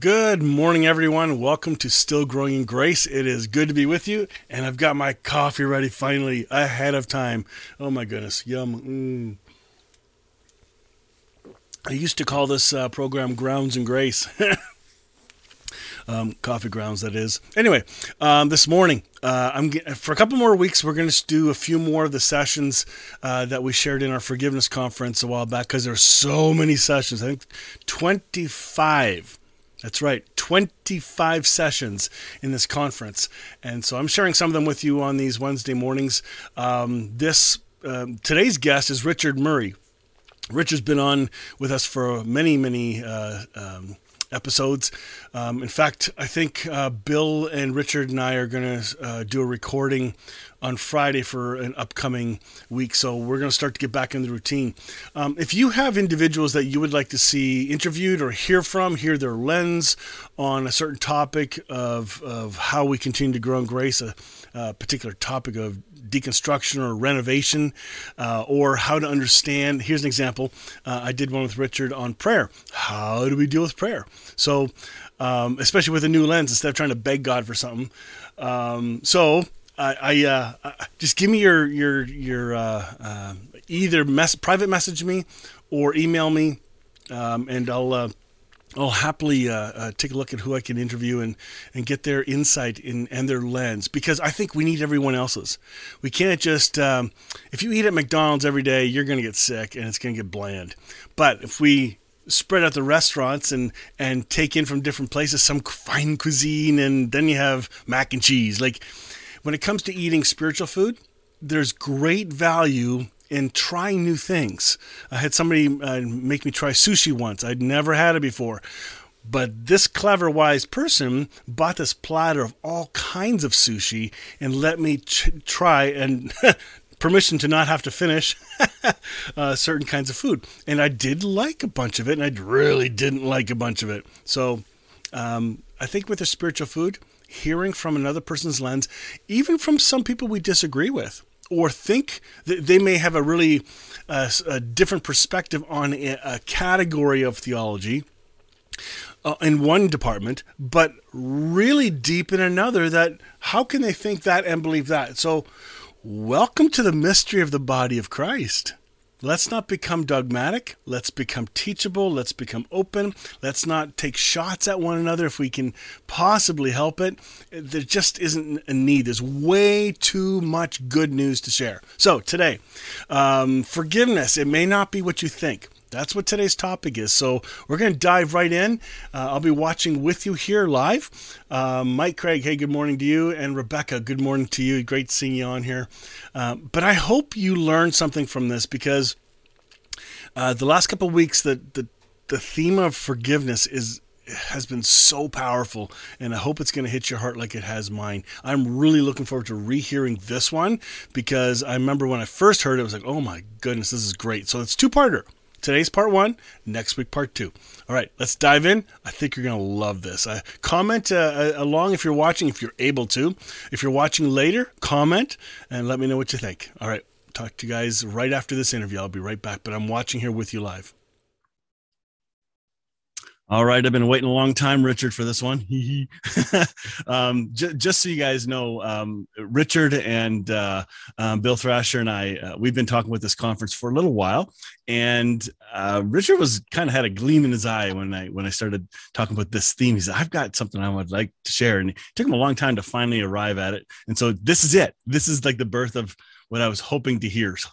Good morning, everyone. Welcome to Still Growing in Grace. It is good to be with you, and I've got my coffee ready finally ahead of time. Oh my goodness, yum! Mm. I used to call this uh, program Grounds and Grace. um, coffee grounds, that is. Anyway, um, this morning, uh, I'm for a couple more weeks. We're going to do a few more of the sessions uh, that we shared in our forgiveness conference a while back because there's so many sessions. I think 25 that's right, 25 sessions in this conference. And so I'm sharing some of them with you on these Wednesday mornings. Um, this um, Today's guest is Richard Murray. Richard's been on with us for many, many uh, um, episodes. Um, in fact, I think uh, Bill and Richard and I are going to uh, do a recording on Friday for an upcoming week. So we're going to start to get back in the routine. Um, if you have individuals that you would like to see interviewed or hear from, hear their lens on a certain topic of, of how we continue to grow in grace, a, a particular topic of deconstruction or renovation, uh, or how to understand. Here's an example. Uh, I did one with Richard on prayer. How do we deal with prayer? So, um, especially with a new lens, instead of trying to beg God for something. Um, so I, I uh, just give me your your your uh, uh, either mess, private message me or email me, um, and I'll uh, I'll happily uh, uh, take a look at who I can interview and, and get their insight in and their lens because I think we need everyone else's. We can't just um, if you eat at McDonald's every day, you're going to get sick and it's going to get bland. But if we spread out the restaurants and and take in from different places some fine cuisine and then you have mac and cheese like when it comes to eating spiritual food, there's great value in trying new things. I had somebody uh, make me try sushi once. I'd never had it before. But this clever, wise person bought this platter of all kinds of sushi and let me ch- try and permission to not have to finish uh, certain kinds of food. And I did like a bunch of it, and I really didn't like a bunch of it. So um, I think with the spiritual food, hearing from another person's lens, even from some people we disagree with or think that they may have a really uh, a different perspective on a, a category of theology uh, in one department, but really deep in another. That how can they think that and believe that? So, welcome to the mystery of the body of Christ. Let's not become dogmatic. Let's become teachable. Let's become open. Let's not take shots at one another if we can possibly help it. There just isn't a need. There's way too much good news to share. So, today, um, forgiveness, it may not be what you think. That's what today's topic is. So we're going to dive right in. Uh, I'll be watching with you here live. Uh, Mike Craig, hey, good morning to you. And Rebecca, good morning to you. Great seeing you on here. Uh, but I hope you learned something from this because uh, the last couple weeks, the, the, the theme of forgiveness is has been so powerful and I hope it's going to hit your heart like it has mine. I'm really looking forward to rehearing this one because I remember when I first heard it, I was like, oh my goodness, this is great. So it's two parter. Today's part one, next week part two. All right, let's dive in. I think you're going to love this. Uh, comment uh, uh, along if you're watching, if you're able to. If you're watching later, comment and let me know what you think. All right, talk to you guys right after this interview. I'll be right back, but I'm watching here with you live. All right, I've been waiting a long time, Richard, for this one. um, j- just so you guys know, um, Richard and uh, um, Bill Thrasher and I, uh, we've been talking with this conference for a little while, and uh, Richard was kind of had a gleam in his eye when I when I started talking about this theme. He said, "I've got something I would like to share," and it took him a long time to finally arrive at it. And so this is it. This is like the birth of what I was hoping to hear. So,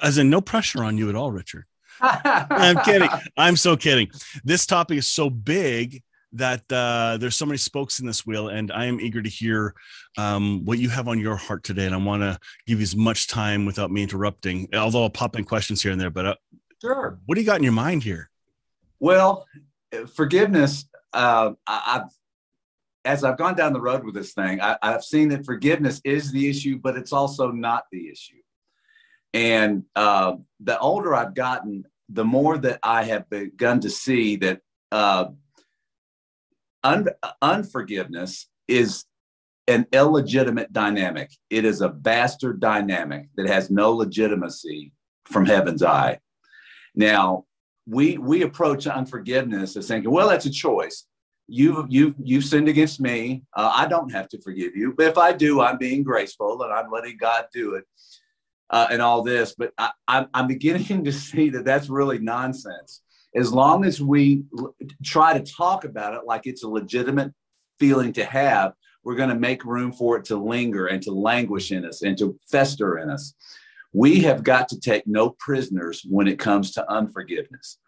as in, no pressure on you at all, Richard. I'm kidding. I'm so kidding. This topic is so big that uh, there's so many spokes in this wheel, and I am eager to hear um, what you have on your heart today. And I want to give you as much time without me interrupting, although I'll pop in questions here and there. But uh, sure, what do you got in your mind here? Well, forgiveness. Uh, I, have as I've gone down the road with this thing, I, I've seen that forgiveness is the issue, but it's also not the issue. And uh, the older I've gotten, the more that I have begun to see that uh, un- unforgiveness is an illegitimate dynamic. It is a bastard dynamic that has no legitimacy from heaven's eye. Now, we we approach unforgiveness as thinking, well, that's a choice. You've you've you've sinned against me. Uh, I don't have to forgive you, but if I do, I'm being graceful and I'm letting God do it, uh, and all this. But I, I'm I'm beginning to see that that's really nonsense. As long as we l- try to talk about it like it's a legitimate feeling to have, we're going to make room for it to linger and to languish in us and to fester in us. We have got to take no prisoners when it comes to unforgiveness.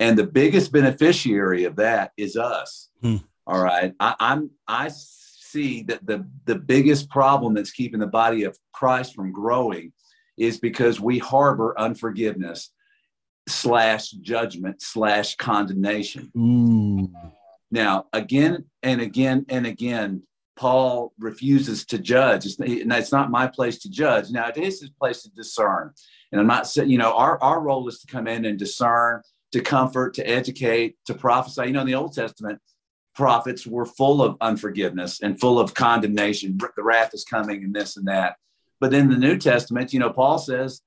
And the biggest beneficiary of that is us. Hmm. All right. I, I'm I see that the the biggest problem that's keeping the body of Christ from growing is because we harbor unforgiveness slash judgment slash condemnation. Ooh. Now, again and again and again, Paul refuses to judge. It's, it's not my place to judge. Now it is his place to discern. And I'm not saying, you know, our, our role is to come in and discern, to comfort, to educate, to prophesy. You know, in the Old Testament, prophets were full of unforgiveness and full of condemnation. The wrath is coming and this and that. But in the New Testament, you know, Paul says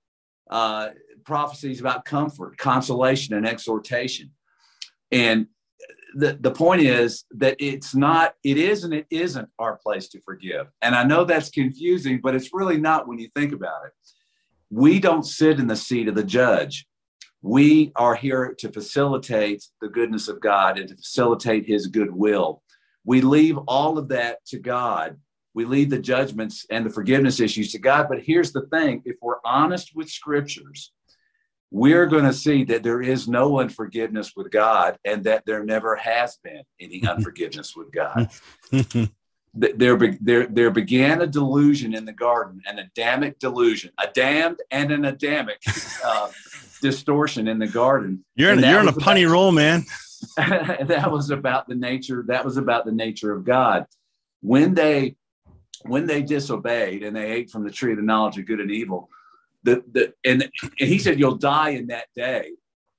uh, prophecies about comfort, consolation, and exhortation. And the, the point is that it's not, it is and it isn't our place to forgive. And I know that's confusing, but it's really not when you think about it. We don't sit in the seat of the judge. We are here to facilitate the goodness of God and to facilitate his goodwill. We leave all of that to God. We leave the judgments and the forgiveness issues to God. But here's the thing if we're honest with scriptures, we're going to see that there is no unforgiveness with God and that there never has been any unforgiveness with God. there, there, there began a delusion in the garden, an Adamic delusion, a damned and an Adamic uh, distortion in the garden. You're in, you're in a punny about, roll, man. that was about the nature. That was about the nature of God. When they, when they disobeyed and they ate from the tree of the knowledge of good and evil, the, the and, and he said you'll die in that day.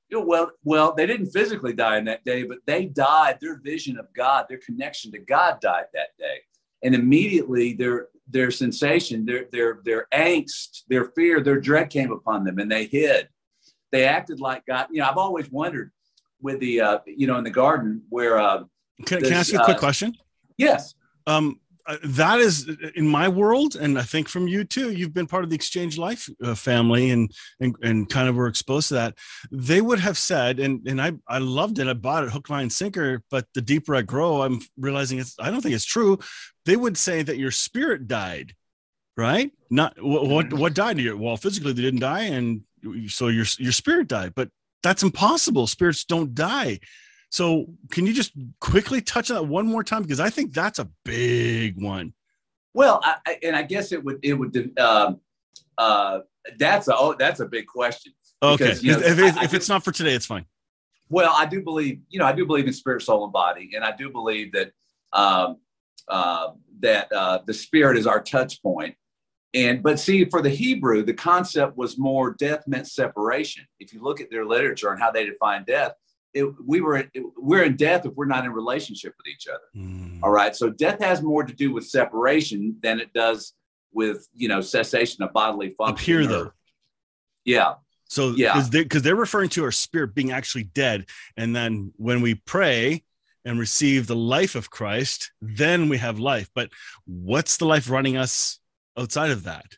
You know, well well they didn't physically die in that day but they died their vision of god their connection to god died that day. And immediately their their sensation their their their angst their fear their dread came upon them and they hid. They acted like god you know i've always wondered with the uh you know in the garden where uh can, this, can i ask you a quick uh, question? Yes. Um Uh, that is uh, in my world, and I think from you too. You've been part of the Exchange Life uh, family, and, and and kind of were exposed to that. They would have said, and and I I loved it. I bought it hook, line, sinker. But the deeper I grow, I'm realizing it's. I don't think it's true. They would say that your spirit died, right? Not what what, mm-hmm. what died? You well, physically they didn't die, and so your your spirit died. But that's impossible. Spirits don't die. So, can you just quickly touch on that one more time because I think that's a big one. Well, I, and I guess it would it would uh, uh, that's a oh that's a big question. Okay, because, you know, if, if, I, if it's not for today, it's fine. Well, I do believe you know I do believe in spirit, soul, and body, and I do believe that um, uh, that uh, the spirit is our touch point. And but see, for the Hebrew, the concept was more death meant separation. If you look at their literature and how they define death, it, we were it, we're in death if we're not in relationship with each other. Mm. All right, so death has more to do with separation than it does with you know cessation of bodily function. Up here, or, though, yeah. So yeah, because they, are referring to our spirit being actually dead, and then when we pray and receive the life of Christ, then we have life. But what's the life running us outside of that?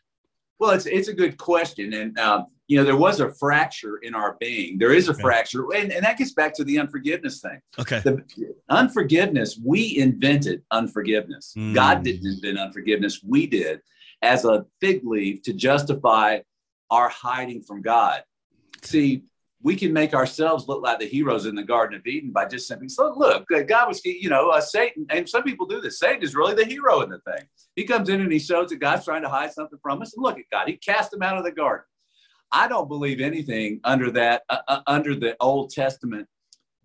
Well, it's it's a good question, and um, you know, there was a fracture in our being. There is a okay. fracture, and, and that gets back to the unforgiveness thing. Okay, the unforgiveness. We invented unforgiveness. Mm. God didn't invent unforgiveness. We did, as a fig leaf to justify our hiding from God. See, we can make ourselves look like the heroes in the Garden of Eden by just simply so look, God was, you know, uh, Satan, and some people do this. Satan is really the hero in the thing. He comes in and he shows that God's trying to hide something from us. And look at God, he cast him out of the garden. I don't believe anything under that, uh, uh, under the Old Testament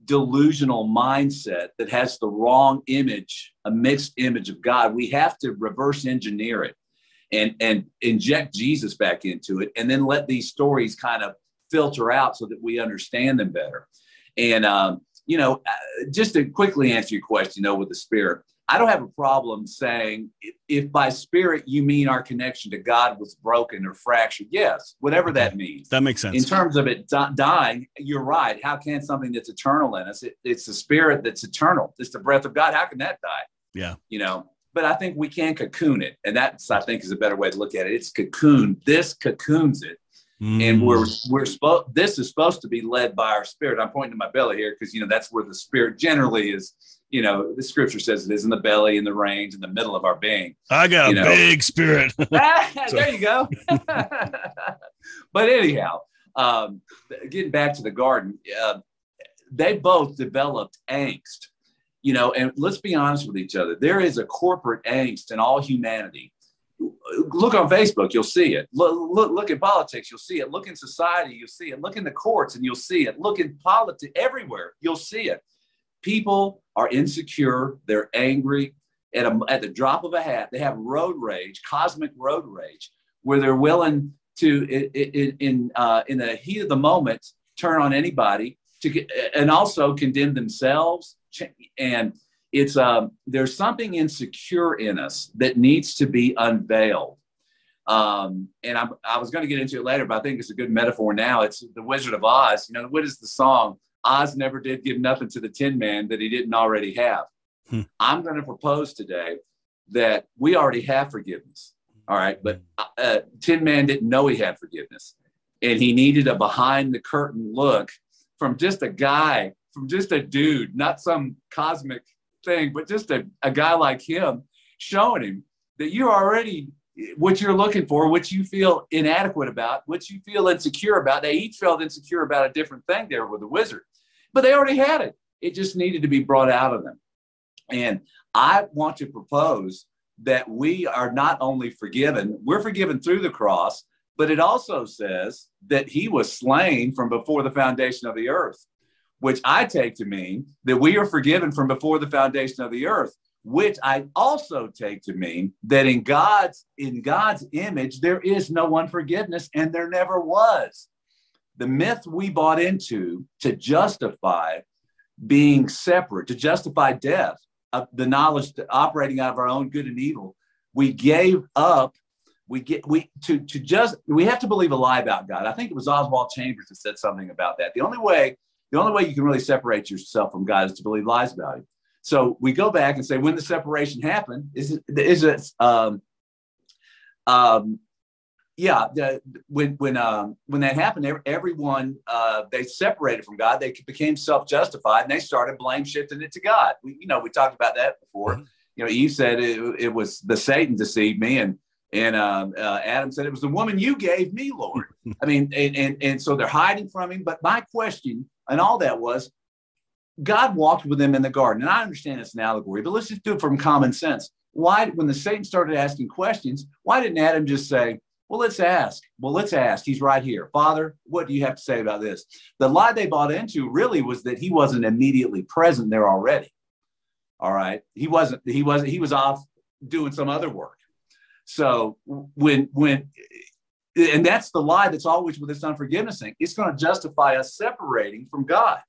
delusional mindset that has the wrong image, a mixed image of God. We have to reverse engineer it and and inject Jesus back into it, and then let these stories kind of filter out so that we understand them better. And um, you know, uh, just to quickly answer your question, though, with the Spirit, I don't have a problem saying if, by Spirit you mean our connection to God was broken or fractured. Yes, whatever that means. That makes sense. In terms of it dying, you're right. How can something that's eternal in us? It, it's the Spirit that's eternal. It's the breath of God. How can that die? Yeah. You know, but I think we can cocoon it. And that's, I think, is a better way to look at it. It's cocoon. This cocoons it. Mm. And we're we're supposed this is supposed to be led by our spirit. I'm pointing to my belly here because you know that's where the spirit generally is. You know, the scripture says it is in the belly, in the reins, in the middle of our being. I got you a know. big spirit. there you go. but anyhow, um, getting back to the garden, uh, they both developed angst you know, and let's be honest with each other. There is a corporate angst in all humanity. Look on Facebook, you'll see it. Look, look, look at politics, you'll see it. Look in society, you'll see it. Look in the courts, and you'll see it. Look in politics, everywhere, you'll see it. People are insecure, they're angry. At, a, at the drop of a hat, they have road rage, cosmic road rage, where they're willing to, in, in, uh, in the heat of the moment, turn on anybody to, and also condemn themselves and it's um, there's something insecure in us that needs to be unveiled. Um, and I'm, I was going to get into it later, but I think it's a good metaphor now. It's the Wizard of Oz. You know, what is the song? Oz never did give nothing to the Tin Man that he didn't already have. Hmm. I'm going to propose today that we already have forgiveness. All right, but uh, Tin Man didn't know he had forgiveness, and he needed a behind the curtain look from just a guy from just a dude, not some cosmic thing, but just a, a guy like him showing him that you're already what you're looking for, what you feel inadequate about, what you feel insecure about. They each felt insecure about a different thing there with the wizard, but they already had it. It just needed to be brought out of them. And I want to propose that we are not only forgiven, we're forgiven through the cross, but it also says that he was slain from before the foundation of the earth which I take to mean that we are forgiven from before the foundation of the earth, which I also take to mean that in God's in God's image there is no unforgiveness and there never was. The myth we bought into to justify being separate, to justify death, uh, the knowledge operating out of our own good and evil, we gave up we get we to to just we have to believe a lie about God. I think it was Oswald Chambers that said something about that. The only way the only way you can really separate yourself from God is to believe lies about Him. So we go back and say, when the separation happened, is it, is it, um, um, yeah, the, when when um, when that happened, everyone uh, they separated from God. They became self-justified, and they started blame shifting it to God. We, you know, we talked about that before. Mm-hmm. You know, Eve said it, it was the Satan deceived me, and and um, uh, Adam said it was the woman you gave me, Lord. I mean, and, and and so they're hiding from him. But my question and all that was God walked with them in the garden. And I understand it's an allegory, but let's just do it from common sense. Why, when the Satan started asking questions, why didn't Adam just say, well, let's ask. Well, let's ask. He's right here. Father, what do you have to say about this? The lie they bought into really was that he wasn't immediately present there already. All right. He wasn't, he wasn't, he was off doing some other work. So when, when, and that's the lie that's always with this unforgiveness thing. It's going to justify us separating from God.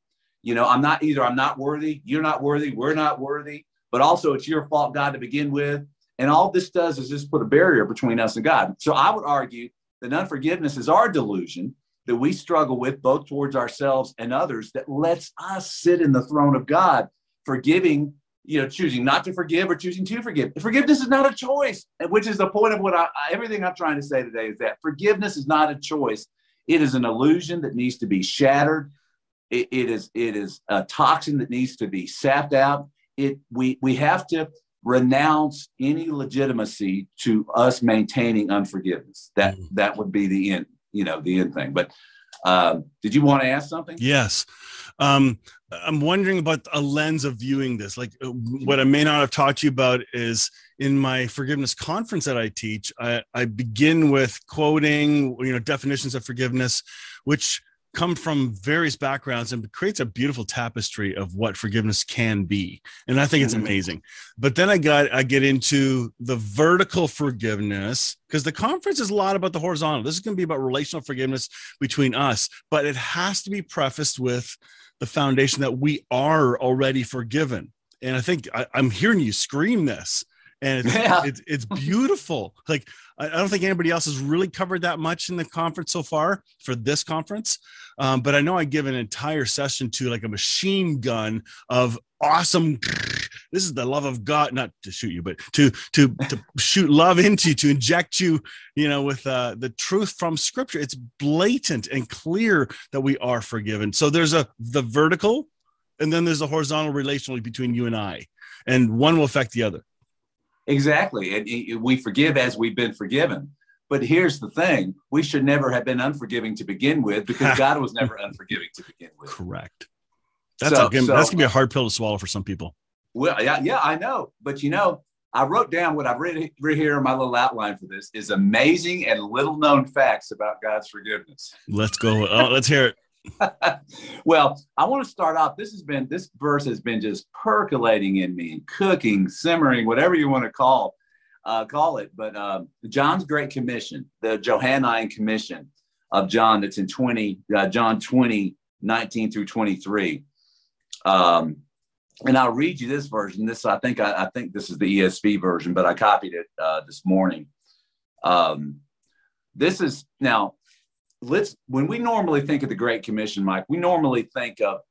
You know, I'm not either I'm not worthy, you're not worthy, we're not worthy, but also it's your fault, God, to begin with. And all this does is just put a barrier between us and God. So I would argue that unforgiveness is our delusion that we struggle with both towards ourselves and others that lets us sit in the throne of God, forgiving you know, choosing not to forgive or choosing to forgive. Forgiveness is not a choice, which is the point of what I, everything I'm trying to say today is that forgiveness is not a choice. It is an illusion that needs to be shattered. It, it is it is a toxin that needs to be sapped out. It we we have to renounce any legitimacy to us maintaining unforgiveness. That mm-hmm. that would be the end, you know, the end thing. But um, did you want to ask something? Yes. Um, I'm wondering about a lens of viewing this. Like uh, what I may not have talked to you about is in my forgiveness conference that I teach, I, I begin with quoting, you know, definitions of forgiveness, which come from various backgrounds and creates a beautiful tapestry of what forgiveness can be. And i think it's mm-hmm. amazing. But then i got i get into the vertical forgiveness because the conference is a lot about the horizontal. This is going to be about relational forgiveness between us but it has to be prefaced with the foundation that we are already forgiven. And i think I, i'm hearing you scream this and it's, yeah. it's, it's beautiful. Like I, don't think anybody else has really covered that much in the conference so far for this conference. Um, but I know I give an entire session to like a machine gun of awesome. This is the love of God, not to shoot you, but to to to shoot love into you, to inject you, you know, with uh, the truth from Scripture. It's blatant and clear that we are forgiven. So there's a the vertical, and then there's a horizontal relationally between you and I, and one will affect the other. Exactly. And we forgive as we've been forgiven. But here's the thing we should never have been unforgiving to begin with because God was never unforgiving to begin with. Correct. That's, so, so, that's gonna be a hard pill to swallow for some people. Well, yeah, yeah, I know. But you know, I wrote down what I've written right here in my little outline for this is amazing and little known facts about God's forgiveness. Let's go. Oh, let's hear it. well, I want to start off. This has been this verse has been just percolating in me, and cooking, simmering, whatever you want to call uh, call it. But uh, John's Great Commission, the Johannine Commission of John, that's in 20 uh, John 20, 19 through 23. Um, and I'll read you this version. This I think I, I think this is the ESV version, but I copied it uh, this morning. Um, this is now let's when we normally think of the Great Commission, Mike, we normally think of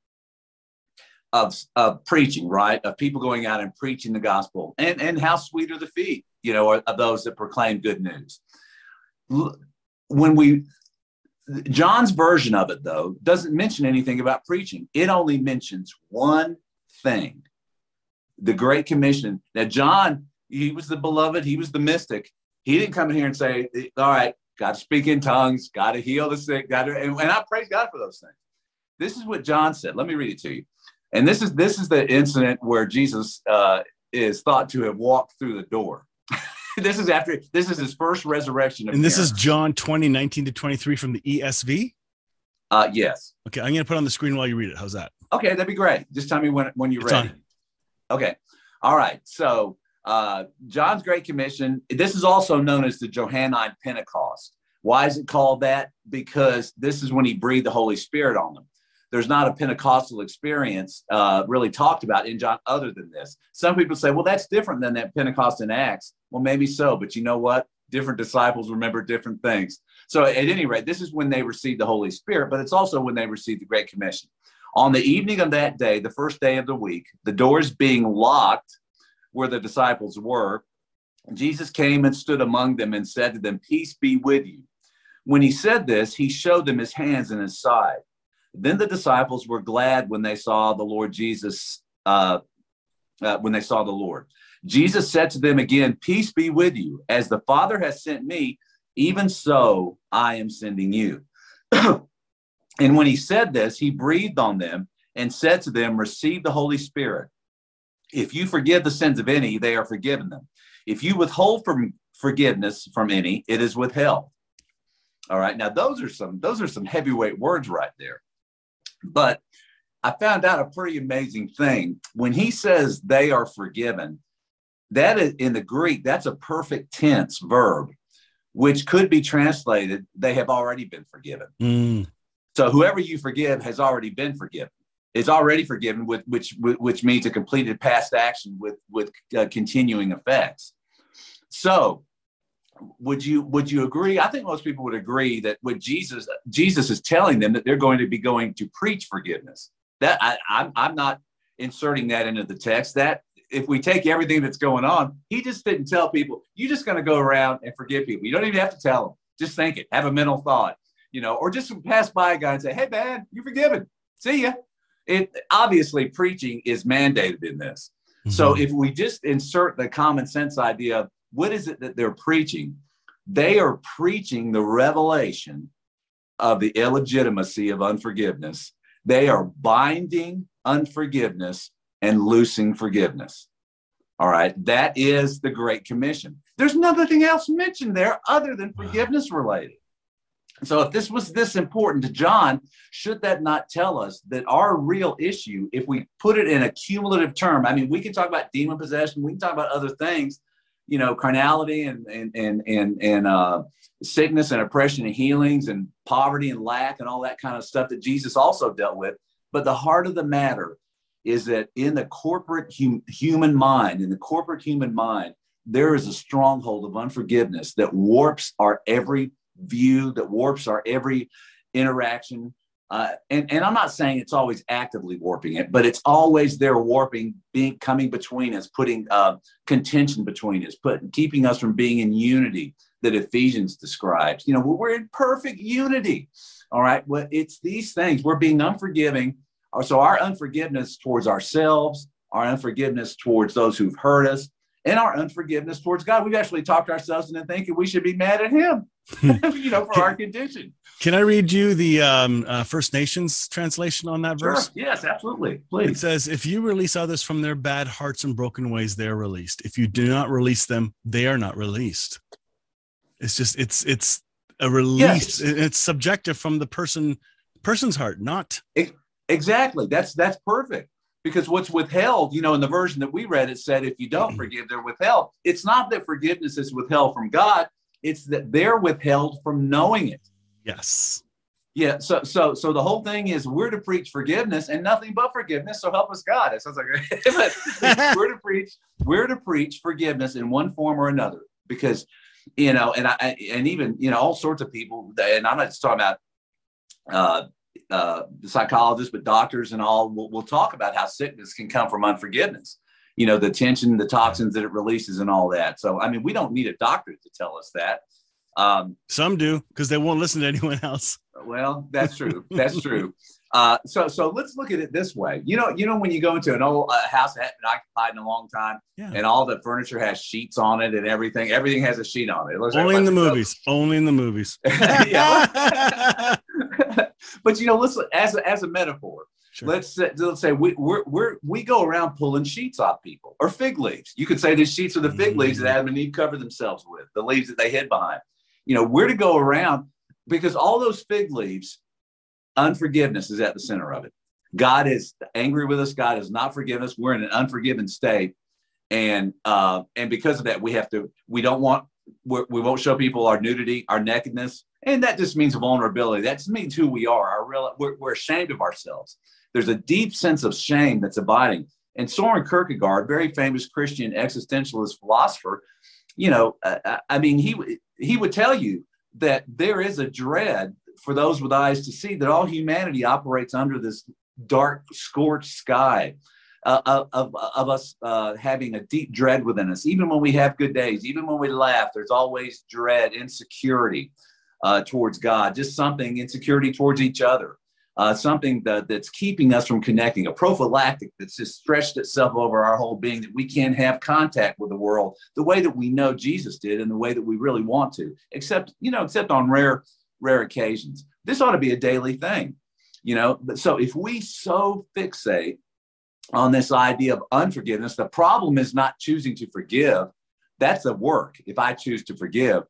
of, of preaching, right? Of people going out and preaching the gospel, and and how sweet are the feet, you know, of those that proclaim good news. When we John's version of it, though, doesn't mention anything about preaching. It only mentions one thing the Great Commission. Now, John, he was the beloved, he was the mystic. He didn't come in here and say, All right, got to speak in tongues, got to heal the sick, got to, and, and I praise God for those things. This is what John said. Let me read it to you. And this is this is the incident where Jesus uh, is thought to have walked through the door. this is after this is his first resurrection. And this is John 20, 19 to 23 from the ESV. Uh, yes. Okay, I'm gonna put on the screen while you read it. How's that? Okay, that'd be great. Just tell me when when you're it's ready. On. Okay. All right. So uh, John's Great Commission, this is also known as the Johannine Pentecost. Why is it called that? Because this is when he breathed the Holy Spirit on them. There's not a Pentecostal experience uh, really talked about in John other than this. Some people say, well, that's different than that Pentecost in Acts. Well, maybe so, but you know what? Different disciples remember different things. So, at any rate, this is when they received the Holy Spirit, but it's also when they received the Great Commission. On the evening of that day, the first day of the week, the doors being locked where the disciples were, Jesus came and stood among them and said to them, Peace be with you. When he said this, he showed them his hands and his side. Then the disciples were glad when they saw the Lord Jesus, uh, uh, when they saw the Lord. Jesus said to them again, Peace be with you. As the Father has sent me, even so I am sending you. and when he said this, he breathed on them and said to them, Receive the Holy Spirit. If you forgive the sins of any, they are forgiven them. If you withhold from forgiveness from any, it is withheld. All right. Now those are some those are some heavyweight words right there. But I found out a pretty amazing thing. When he says they are forgiven, that is in the Greek, that's a perfect tense verb, which could be translated, they have already been forgiven. Mm. So whoever you forgive has already been forgiven is already forgiven, with which which means a completed past action with with uh, continuing effects. So, would you would you agree? I think most people would agree that what Jesus Jesus is telling them that they're going to be going to preach forgiveness. That I, I'm I'm not inserting that into the text. That if we take everything that's going on, he just didn't tell people, you're just going to go around and forgive people. You don't even have to tell them. Just think it, have a mental thought, you know, or just pass by a guy and say, hey, man, you're forgiven. See ya it obviously preaching is mandated in this. Mm-hmm. So if we just insert the common sense idea of what is it that they're preaching, they are preaching the revelation of the illegitimacy of unforgiveness. They are binding unforgiveness and loosing forgiveness. All right, that is the Great Commission. There's nothing else mentioned there other than forgiveness related. So if this was this important to John, should that not tell us that our real issue, if we put it in a cumulative term, I mean, we can talk about demon possession, we can talk about other things, you know, carnality and and and and, and uh, sickness and oppression and healings and poverty and lack and all that kind of stuff that Jesus also dealt with. But the heart of the matter is that in the corporate hum, human mind, in the corporate human mind, there is a stronghold of unforgiveness that warps our every view, that warps our every interaction. Uh, and, and I'm not saying it's always actively warping it, but it's always there warping, being coming between us, putting uh, contention between us, put, keeping us from being in unity that Ephesians describes. You know, we're in perfect unity. All right. Well, it's these things. We're being unforgiving. So our unforgiveness towards ourselves, our unforgiveness towards those who've hurt us, and our unforgiveness towards God. We've actually talked ourselves into thinking we should be mad at Him, you know, for can, our condition. Can I read you the um, uh, First Nations translation on that sure. verse? Yes, absolutely. Please. It says, If you release others from their bad hearts and broken ways, they are released. If you do not release them, they are not released. It's just, it's, it's, a release yes. it's subjective from the person person's heart not exactly that's that's perfect because what's withheld, you know, in the version that we read, it said, if you don't forgive, they're withheld. It's not that forgiveness is withheld from God, it's that they're withheld from knowing it. Yes. Yeah. So, so, so the whole thing is we're to preach forgiveness and nothing but forgiveness. So help us God. It sounds like we're to preach, we're to preach forgiveness in one form or another because, you know, and I, and even, you know, all sorts of people, and I'm not just talking about, uh, uh, psychologists, but doctors and all will, will talk about how sickness can come from unforgiveness. You know, the tension, the toxins that it releases, and all that. So, I mean, we don't need a doctor to tell us that. Um, Some do because they won't listen to anyone else. Well, that's true. That's true. Uh, so, so let's look at it this way. You know, you know when you go into an old uh, house that hasn't been occupied in a long time, yeah. and all the furniture has sheets on it and everything. Everything has a sheet on it. it Only in the movies. Only in the movies. but you know, listen as a, as a metaphor. Sure. Let's say, let's say we we're, we're, we go around pulling sheets off people or fig leaves. You could say the sheets are the fig mm-hmm. leaves that Adam and Eve covered themselves with, the leaves that they hid behind. You know, we're to go around because all those fig leaves, unforgiveness is at the center of it. God is angry with us. God has not forgiven us. We're in an unforgiven state, and uh, and because of that, we have to. We don't want. We're, we will not show people our nudity, our nakedness. And that just means vulnerability. That just means who we are. Our real, we're, we're ashamed of ourselves. There's a deep sense of shame that's abiding. And Soren Kierkegaard, very famous Christian existentialist philosopher, you know, I, I mean, he he would tell you that there is a dread for those with eyes to see that all humanity operates under this dark, scorched sky. Uh, of, of us uh, having a deep dread within us. Even when we have good days, even when we laugh, there's always dread, insecurity uh, towards God, just something insecurity towards each other, uh, something that, that's keeping us from connecting, a prophylactic that's just stretched itself over our whole being that we can't have contact with the world the way that we know Jesus did and the way that we really want to, except, you know, except on rare, rare occasions. This ought to be a daily thing, you know. But so if we so fixate on this idea of unforgiveness, the problem is not choosing to forgive. That's a work. If I choose to forgive,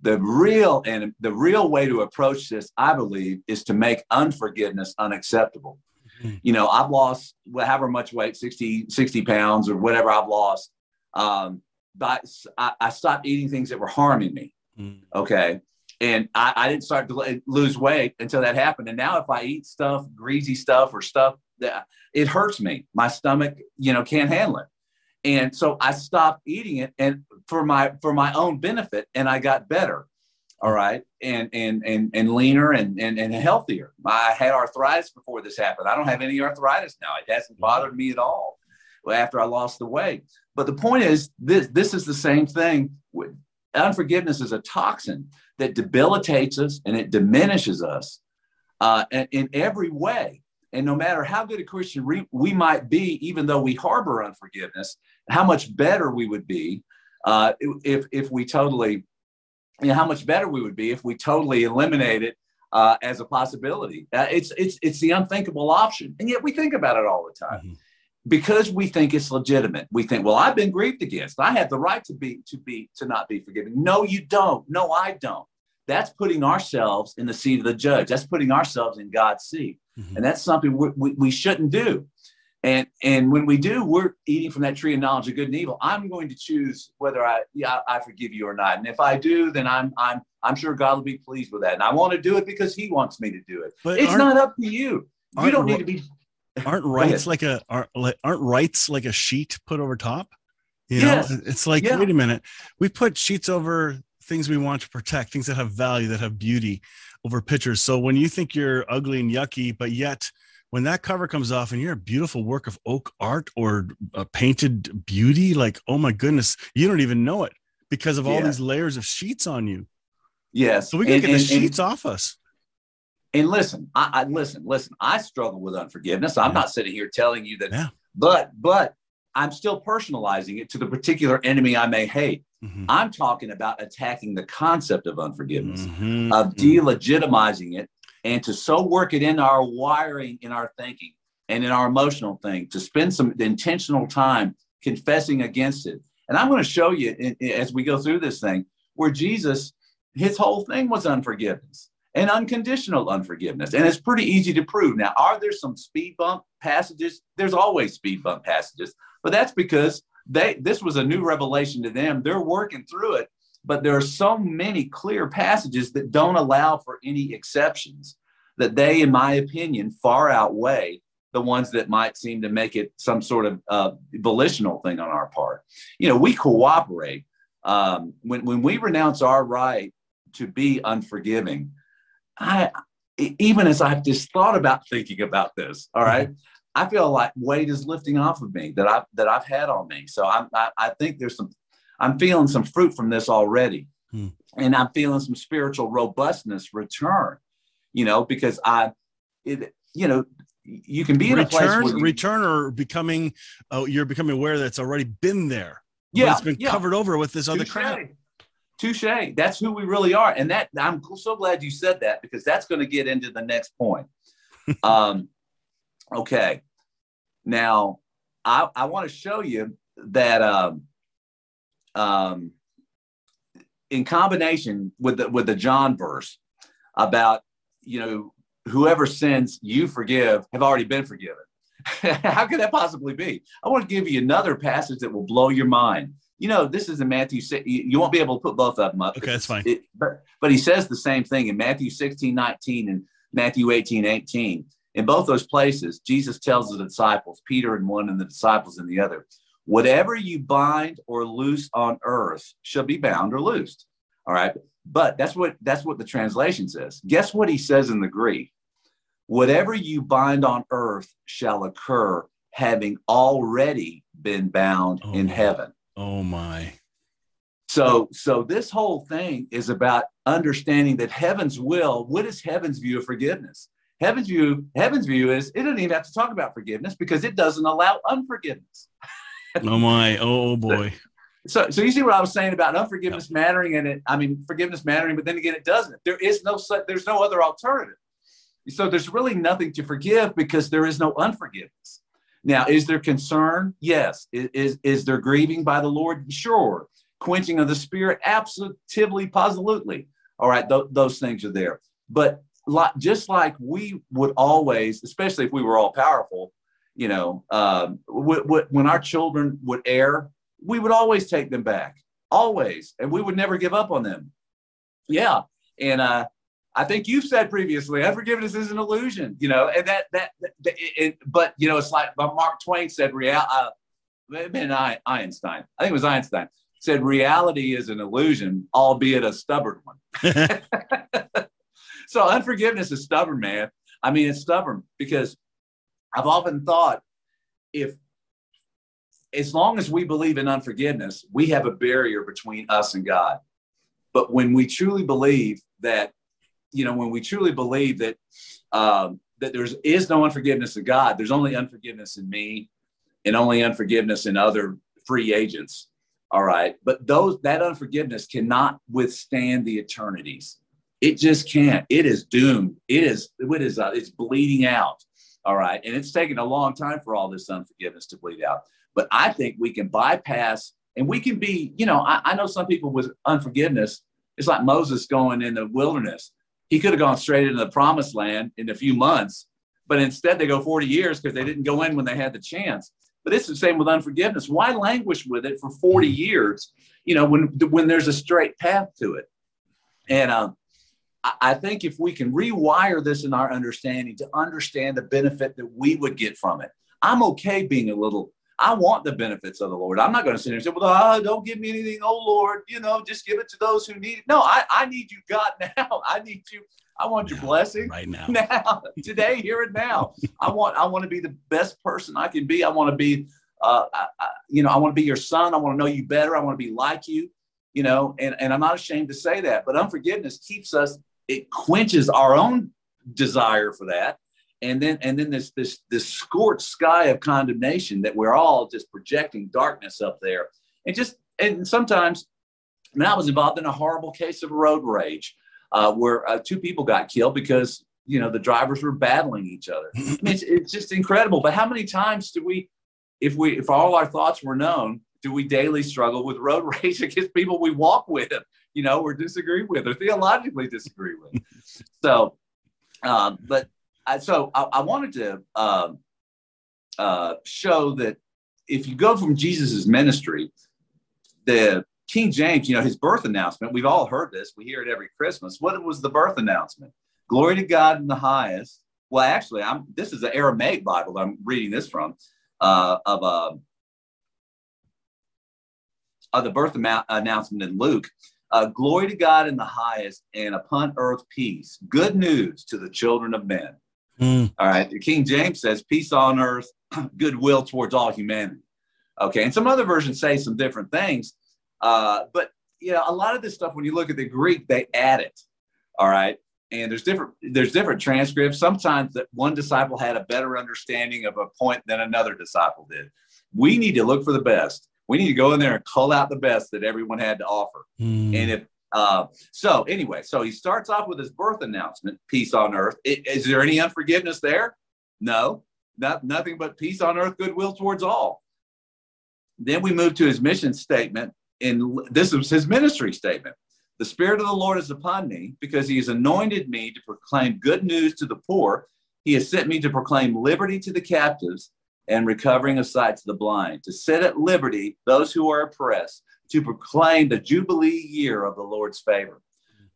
the real and the real way to approach this i believe is to make unforgiveness unacceptable. Mm-hmm. you know i've lost however much weight 60 60 pounds or whatever i've lost um, but I, I, stopped eating things that were harming me mm-hmm. okay? And I, I, didn't start to lose weight until that happened. And now if i eat stuff greasy stuff or stuff that it hurts me. My stomach you know can't handle it and so i stopped eating it and for my for my own benefit and I got better. All right. And and and and leaner and and, and healthier. I had arthritis before this happened. I don't have any arthritis now. It hasn't bothered me at all after I lost the weight. But the point is this this is the same thing. Unforgiveness is a toxin that debilitates us and it diminishes us uh, in, in every way. And no matter how good a Christian we, we might be, even though we harbor unforgiveness, how much better we would be uh, if if we totally, you know, how much better we would be if we totally eliminate it uh, as a possibility. Uh, it's it's it's the unthinkable option, and yet we think about it all the time. Mm-hmm. Because we think it's legitimate, we think, well, I've been grieved against. I have the right to be to be to not be forgiven. No, you don't. No, I don't. That's putting ourselves in the seat of the judge. That's putting ourselves in God's seat. Mm-hmm. And that's something we, we, shouldn't do. And and when we do, we're eating from that tree of knowledge of good and evil. I'm going to choose whether I yeah I forgive you or not. And if I do, then I'm I'm I'm sure God will be pleased with that. And I want to do it because He wants me to do it. But it's not up to you. You don't need to be. Aren't rights like a aren't, aren't rights like a sheet put over top? You yes. know, it's like yeah. wait a minute, we put sheets over things we want to protect, things that have value, that have beauty, over pictures. So when you think you're ugly and yucky, but yet when that cover comes off and you're a beautiful work of oak art or a painted beauty, like, oh my goodness, you don't even know it because of all yeah. these layers of sheets on you. Yes. So we gotta get and, the sheets and, off us. And listen, I, I, listen, listen, I struggle with unforgiveness. I'm yeah. not sitting here telling you that, yeah. but but I'm still personalizing it to the particular enemy I may hate. Mm-hmm. I'm talking about attacking the concept of unforgiveness, mm-hmm. of mm-hmm. delegitimizing it and to so work it in our wiring, in our thinking, and in our emotional thing, to spend some intentional time confessing against it. And I'm going to show you in, in, as we go through this thing where Jesus, his whole thing was unforgiveness and unconditional unforgiveness. And it's pretty easy to prove. Now, are there some speed bump passages? There's always speed bump passages, but that's because they this was a new revelation to them. They're working through it but there are so many clear passages that don't allow for any exceptions that they, in my opinion, far outweigh the ones that might seem to make it some sort of uh, volitional thing on our part. You know, we cooperate. Um, when, when we renounce our right to be unforgiving, I, even as I've just thought about thinking about this, all right, I feel like weight is lifting off of me that I've that I've had on me. So I'm, I, I think there's some I'm feeling some fruit from this already. Hmm. And I'm feeling some spiritual robustness return, you know, because I, it, you know, you can be in return, a place where you, return or becoming, uh, you're becoming aware that it's already been there. Yeah. It's been yeah. covered over with this other crap. Touche. That's who we really are. And that I'm so glad you said that because that's going to get into the next point. um, okay. Now, I, I want to show you that um, um, in combination with the with the John verse about you know whoever sins you forgive have already been forgiven. How could that possibly be? I want to give you another passage that will blow your mind. You know, this is in Matthew. You won't be able to put both of them up. Okay, that's fine. It, but, but he says the same thing in Matthew 16, 19 and Matthew 18, 18. In both those places, Jesus tells the disciples, Peter in one and the disciples in the other, Whatever you bind or loose on earth shall be bound or loosed. All right. But that's what that's what the translation says. Guess what he says in the Greek? Whatever you bind on earth shall occur, having already been bound oh, in heaven. Oh my. So so this whole thing is about understanding that heaven's will, what is heaven's view of forgiveness? Heaven's view, heaven's view is it doesn't even have to talk about forgiveness because it doesn't allow unforgiveness oh my, oh, oh boy. So, so you see what I was saying about unforgiveness mattering, and it. I mean, forgiveness mattering, but then again, it doesn't. There is no there's no other alternative. So there's really nothing to forgive because there is no unforgiveness. Now, is there concern? Yes. Is is, is there grieving by the Lord? Sure. Quenching of the Spirit? Absolutely, positively. All right, th- those things are there. But like, just like we would always, especially if we were all powerful, you know, um, w- w- when our children would err, we would always take them back, always, and we would never give up on them. Yeah, and uh, I think you've said previously, unforgiveness is an illusion, you know, and that that, that it, but you know, it's like Mark Twain said, real, uh, been Einstein, I think it was Einstein said, reality is an illusion, albeit a stubborn one. so unforgiveness is stubborn, man. I mean, it's stubborn because I've often thought if as long as we believe in unforgiveness, we have a barrier between us and God. But when we truly believe that, you know, when we truly believe that um, that there is no unforgiveness in God, there's only unforgiveness in me, and only unforgiveness in other free agents. All right, but those that unforgiveness cannot withstand the eternities. It just can't. It is doomed. It is. It is. Uh, it's bleeding out. All right. And it's taken a long time for all this unforgiveness to bleed out. But I think we can bypass and we can be, you know, I, I know some people with unforgiveness It's like Moses going in the wilderness. He could have gone straight into the promised land in a few months, but instead they go 40 years because they didn't go in when they had the chance. But it's the same with unforgiveness. Why languish with it for 40 years? You know, when when there's a straight path to it. And um, I think if we can rewire this in our understanding to understand the benefit that we would get from it, I'm okay being a little. I want the benefits of the Lord. I'm not going to sit here and say, "Well, oh, don't give me anything, oh Lord. You know, just give it to those who need it." No, I, I need you, God, now. I need you. I want your blessing right now, now, today, here and now. I want, I want to be the best person I can be. I want to be, uh, I, I, you know, I want to be your son. I want to know you better. I want to be like you, you know, and, and I'm not ashamed to say that. But unforgiveness keeps us. It quenches our own desire for that, and then and then this this this scorched sky of condemnation that we're all just projecting darkness up there, and just and sometimes. I, I was involved in a horrible case of road rage uh, where uh, two people got killed because you know the drivers were battling each other. I mean, it's, it's just incredible. But how many times do we, if we, if all our thoughts were known, do we daily struggle with road rage against people we walk with, you know, or disagree with, or theologically disagree with? so, um, but I, so I, I wanted to um, uh, show that if you go from Jesus's ministry, the King James, you know, his birth announcement, we've all heard this. We hear it every Christmas. What was the birth announcement? Glory to God in the highest. Well, actually, I'm this is the Aramaic Bible that I'm reading this from uh, of uh, of the birth announcement in Luke. Uh, glory to God in the highest, and upon earth peace. Good news to the children of men. Mm. All right. The King James says, peace on earth, goodwill towards all humanity. Okay. And some other versions say some different things. Uh, but you know, a lot of this stuff, when you look at the Greek, they add it. All right. And there's different there's different transcripts. Sometimes that one disciple had a better understanding of a point than another disciple did. We need to look for the best. We need to go in there and cull out the best that everyone had to offer. Mm. And if uh, so, anyway, so he starts off with his birth announcement: peace on earth. It, is there any unforgiveness there? No, not nothing but peace on earth, goodwill towards all. Then we move to his mission statement, and this was his ministry statement. The Spirit of the Lord is upon me because he has anointed me to proclaim good news to the poor. He has sent me to proclaim liberty to the captives and recovering of sight to the blind, to set at liberty those who are oppressed, to proclaim the Jubilee year of the Lord's favor.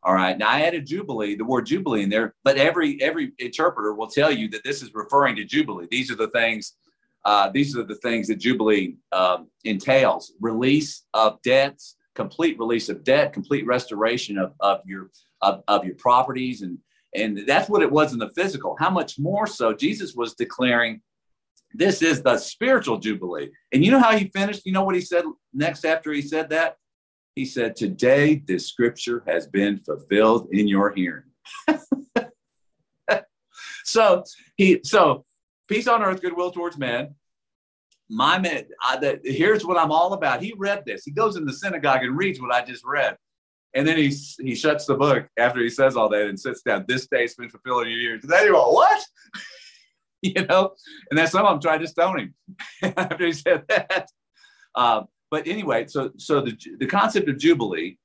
All right. Now I added Jubilee, the word Jubilee in there, but every every interpreter will tell you that this is referring to Jubilee. These are the things uh, these are the things that Jubilee um, entails release of debts, complete release of debt, complete restoration of, of, your, of, of your properties. And, and that's what it was in the physical. How much more so Jesus was declaring this is the spiritual Jubilee. And you know how he finished? You know what he said next after he said that? He said, Today this scripture has been fulfilled in your hearing. so he so peace on earth, goodwill towards men. My man, I, the, here's what I'm all about. He read this. He goes in the synagogue and reads what I just read. And then he, he shuts the book after he says all that and sits down. This day's been fulfilled in your years. Then you go, what? you know? And then some of them tried to stone him after he said that. Uh, but anyway, so so the, the concept of Jubilee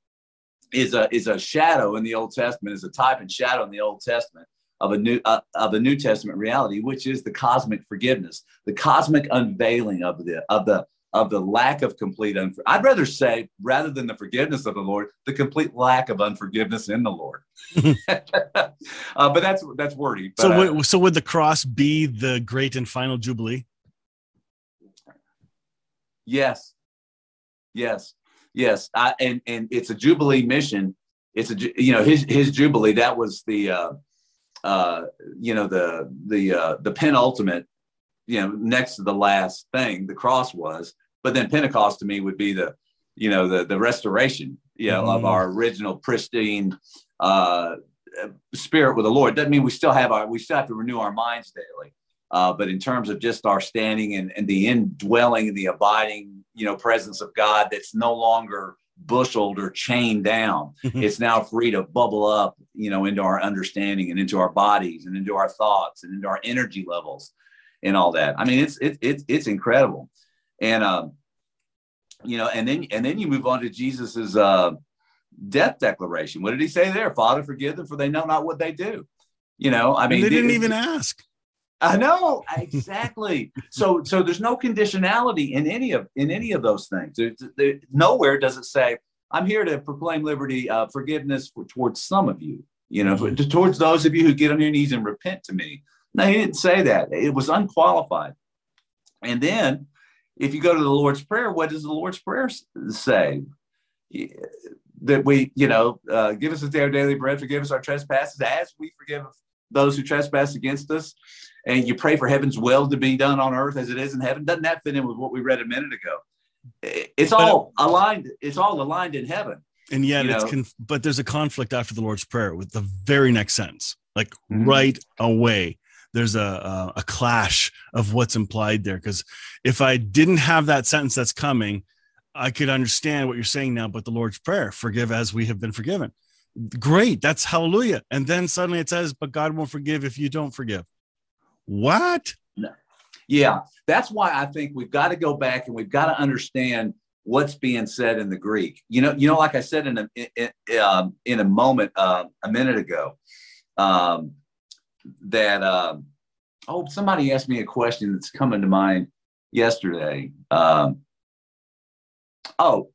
is a, is a shadow in the Old Testament, is a type and shadow in the Old Testament of a new uh, of a New Testament reality, which is the cosmic forgiveness, the cosmic unveiling of the of the of the lack of complete unfor- I'd rather say rather than the forgiveness of the Lord, the complete lack of unforgiveness in the Lord. uh, but that's that's wordy. But, so, uh, so would the cross be the great and final jubilee? Yes, yes, yes. I, and and it's a jubilee mission. It's a you know his his jubilee. That was the uh, uh, you know, the the uh, the penultimate, you know, next to the last thing, the cross was. But then Pentecost to me would be the, you know, the the restoration, you know, mm. of our original pristine uh, spirit with the Lord. Doesn't mean we still have our we still have to renew our minds daily. Uh, but in terms of just our standing and, and the indwelling and the abiding, you know, presence of God that's no longer busheled or chained down. Mm-hmm. it's now free to bubble up, you know, into our understanding and into our bodies and into our thoughts and into our energy levels and all that. I mean, it's it's it's it's incredible. And um, you know, and then and then you move on to Jesus's uh death declaration. What did he say there? Father, forgive them, for they know not what they do. You know, I mean, and they didn't even ask. I know exactly. so, so there's no conditionality in any of in any of those things. There, there, nowhere does it say, "I'm here to proclaim liberty, uh, forgiveness for, towards some of you." You know, mm-hmm. towards those of you who get on your knees and repent to me. No, he didn't say that. It was unqualified. And then, if you go to the Lord's Prayer, what does the Lord's Prayer say? That we, you know, uh, give us a day our daily bread, forgive us our trespasses as we forgive those who trespass against us and you pray for heaven's will to be done on earth as it is in heaven. Doesn't that fit in with what we read a minute ago? It's all aligned. It's all aligned in heaven. And yet, it's conf- but there's a conflict after the Lord's prayer with the very next sentence, like mm-hmm. right away. There's a, a clash of what's implied there. Because if I didn't have that sentence that's coming, I could understand what you're saying now. But the Lord's prayer, forgive as we have been forgiven. Great, that's hallelujah. And then suddenly it says, but God won't forgive if you don't forgive. What? No. Yeah, that's why I think we've got to go back and we've got to understand what's being said in the Greek. You know, you know, like I said in a in, um, in a moment uh, a minute ago, um, that um, oh, somebody asked me a question that's coming to mind yesterday. Um, oh,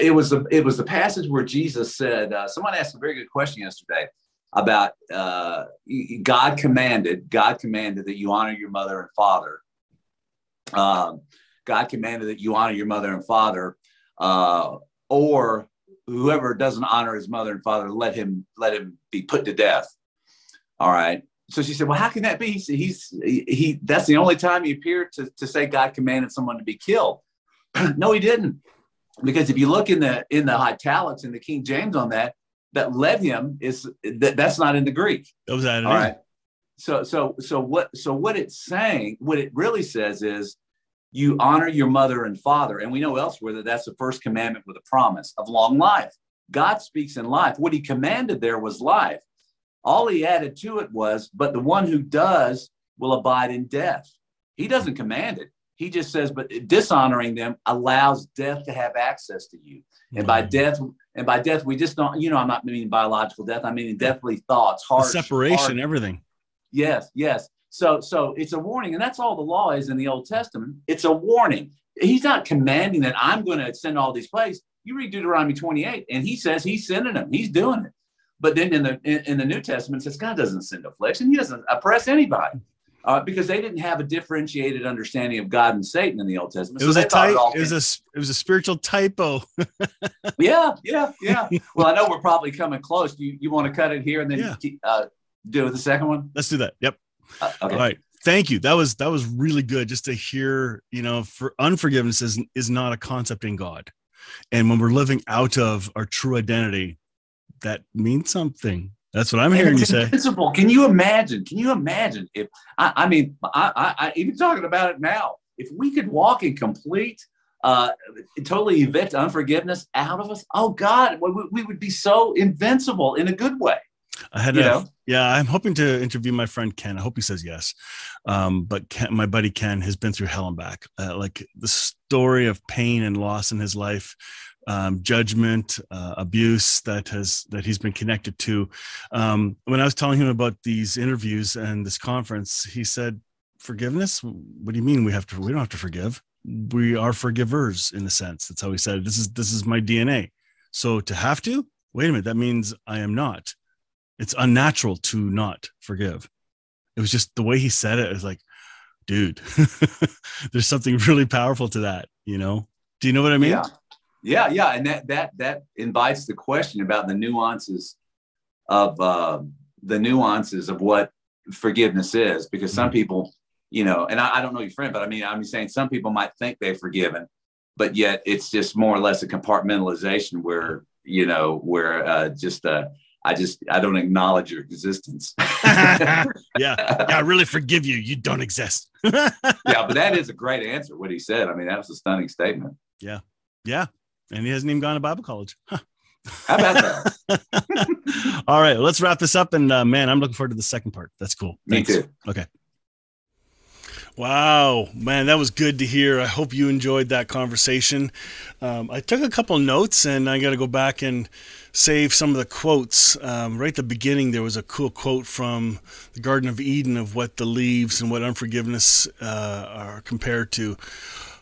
it was the it was the passage where Jesus said. Uh, someone asked a very good question yesterday about uh, God commanded, God commanded that you honor your mother and father. Um, God commanded that you honor your mother and father, uh, or whoever doesn't honor his mother and father, let him let him be put to death. All right. So she said, "Well, how can that be?" He, he's he. That's the only time he appeared to to say God commanded someone to be killed. no, he didn't, because if you look in the in the italics in the King James on that, that led him is that that's not in the Greek. That was added. All right. So so so what so what it's saying, what it really says is you honor your mother and father. And we know elsewhere that that's the first commandment with a promise of long life. God speaks in life. What he commanded there was life. All he added to it was, but the one who does will abide in death. He doesn't command it. He just says, but dishonoring them allows death to have access to you. And by hmm. death, and by death, we just don't, you know, I'm not meaning biological death. I mean deathly thoughts, heart, separation, heart. everything. Yes, yes. So, so it's a warning, and that's all the law is in the Old Testament. It's a warning. He's not commanding that I'm going to send all these plagues. You read Deuteronomy 28, and he says he's sending them. He's doing it. But then in the in, in the New Testament, it says God doesn't send affliction. He doesn't oppress anybody uh, because they didn't have a differentiated understanding of God and Satan in the Old Testament. It was so a type. It, it was a it was a spiritual typo. yeah, yeah, yeah. Well, I know we're probably coming close. You you want to cut it here and then yeah. uh, do the second one? Let's do that. Yep. Uh, okay. All right. Thank you. That was that was really good. Just to hear, you know, for unforgiveness is is not a concept in God, and when we're living out of our true identity, that means something that's what I'm and hearing you say. Principle. Can you imagine? Can you imagine if I, I mean, I, I, I, even talking about it now, if we could walk in complete, uh, totally evict unforgiveness out of us, oh God, we, we would be so invincible in a good way. I had, a, yeah, I'm hoping to interview my friend Ken. I hope he says yes. Um, but Ken, my buddy Ken has been through hell and back. Uh, like the story of pain and loss in his life um, judgment, uh, abuse that has that he's been connected to. Um, when I was telling him about these interviews and this conference, he said, "Forgiveness? What do you mean we have to? We don't have to forgive. We are forgivers in a sense. That's how he said it. This is this is my DNA. So to have to wait a minute, that means I am not. It's unnatural to not forgive. It was just the way he said it. It was like, dude, there's something really powerful to that. You know? Do you know what I mean? Yeah. Yeah, yeah, and that that that invites the question about the nuances of uh, the nuances of what forgiveness is, because some mm-hmm. people, you know, and I, I don't know your friend, but I mean, I'm saying some people might think they've forgiven, but yet it's just more or less a compartmentalization where you know where uh, just uh, I just I don't acknowledge your existence. yeah, yeah, I really forgive you. You don't exist. yeah, but that is a great answer. What he said. I mean, that was a stunning statement. Yeah, yeah, and he hasn't even gone to Bible college. Huh. How about that? All right, let's wrap this up. And uh, man, I'm looking forward to the second part. That's cool. Thanks. Me too. Okay. Wow, man, that was good to hear. I hope you enjoyed that conversation. Um, I took a couple notes and I got to go back and save some of the quotes. Um, right at the beginning, there was a cool quote from the Garden of Eden of what the leaves and what unforgiveness uh, are compared to.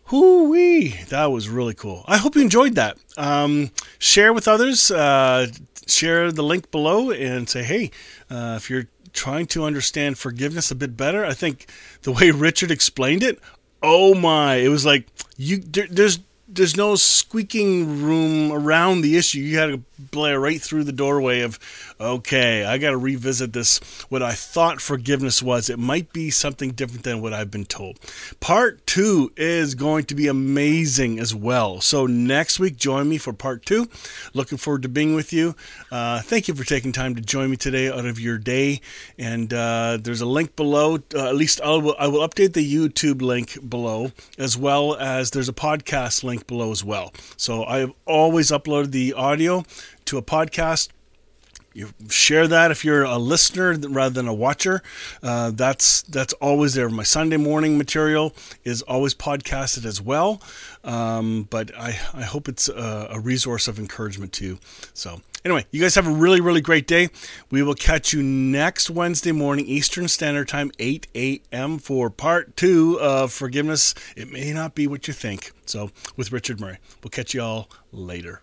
Hoo wee! That was really cool. I hope you enjoyed that. Um, share with others. Uh, share the link below and say, hey, uh, if you're trying to understand forgiveness a bit better. I think the way Richard explained it, oh my, it was like you there, there's there's no squeaking room around the issue. You got to blare right through the doorway of, okay, I got to revisit this. What I thought forgiveness was, it might be something different than what I've been told. Part two is going to be amazing as well. So next week, join me for part two. Looking forward to being with you. Uh, thank you for taking time to join me today out of your day. And uh, there's a link below. Uh, at least I will, I will update the YouTube link below, as well as there's a podcast link below as well. So I have always uploaded the audio to a podcast you share that if you're a listener rather than a watcher. Uh, that's that's always there. My Sunday morning material is always podcasted as well. Um, but I, I hope it's a, a resource of encouragement to you. So anyway, you guys have a really really great day. We will catch you next Wednesday morning Eastern Standard Time, 8 a.m. for part two of forgiveness. It may not be what you think. So with Richard Murray, we'll catch you all later.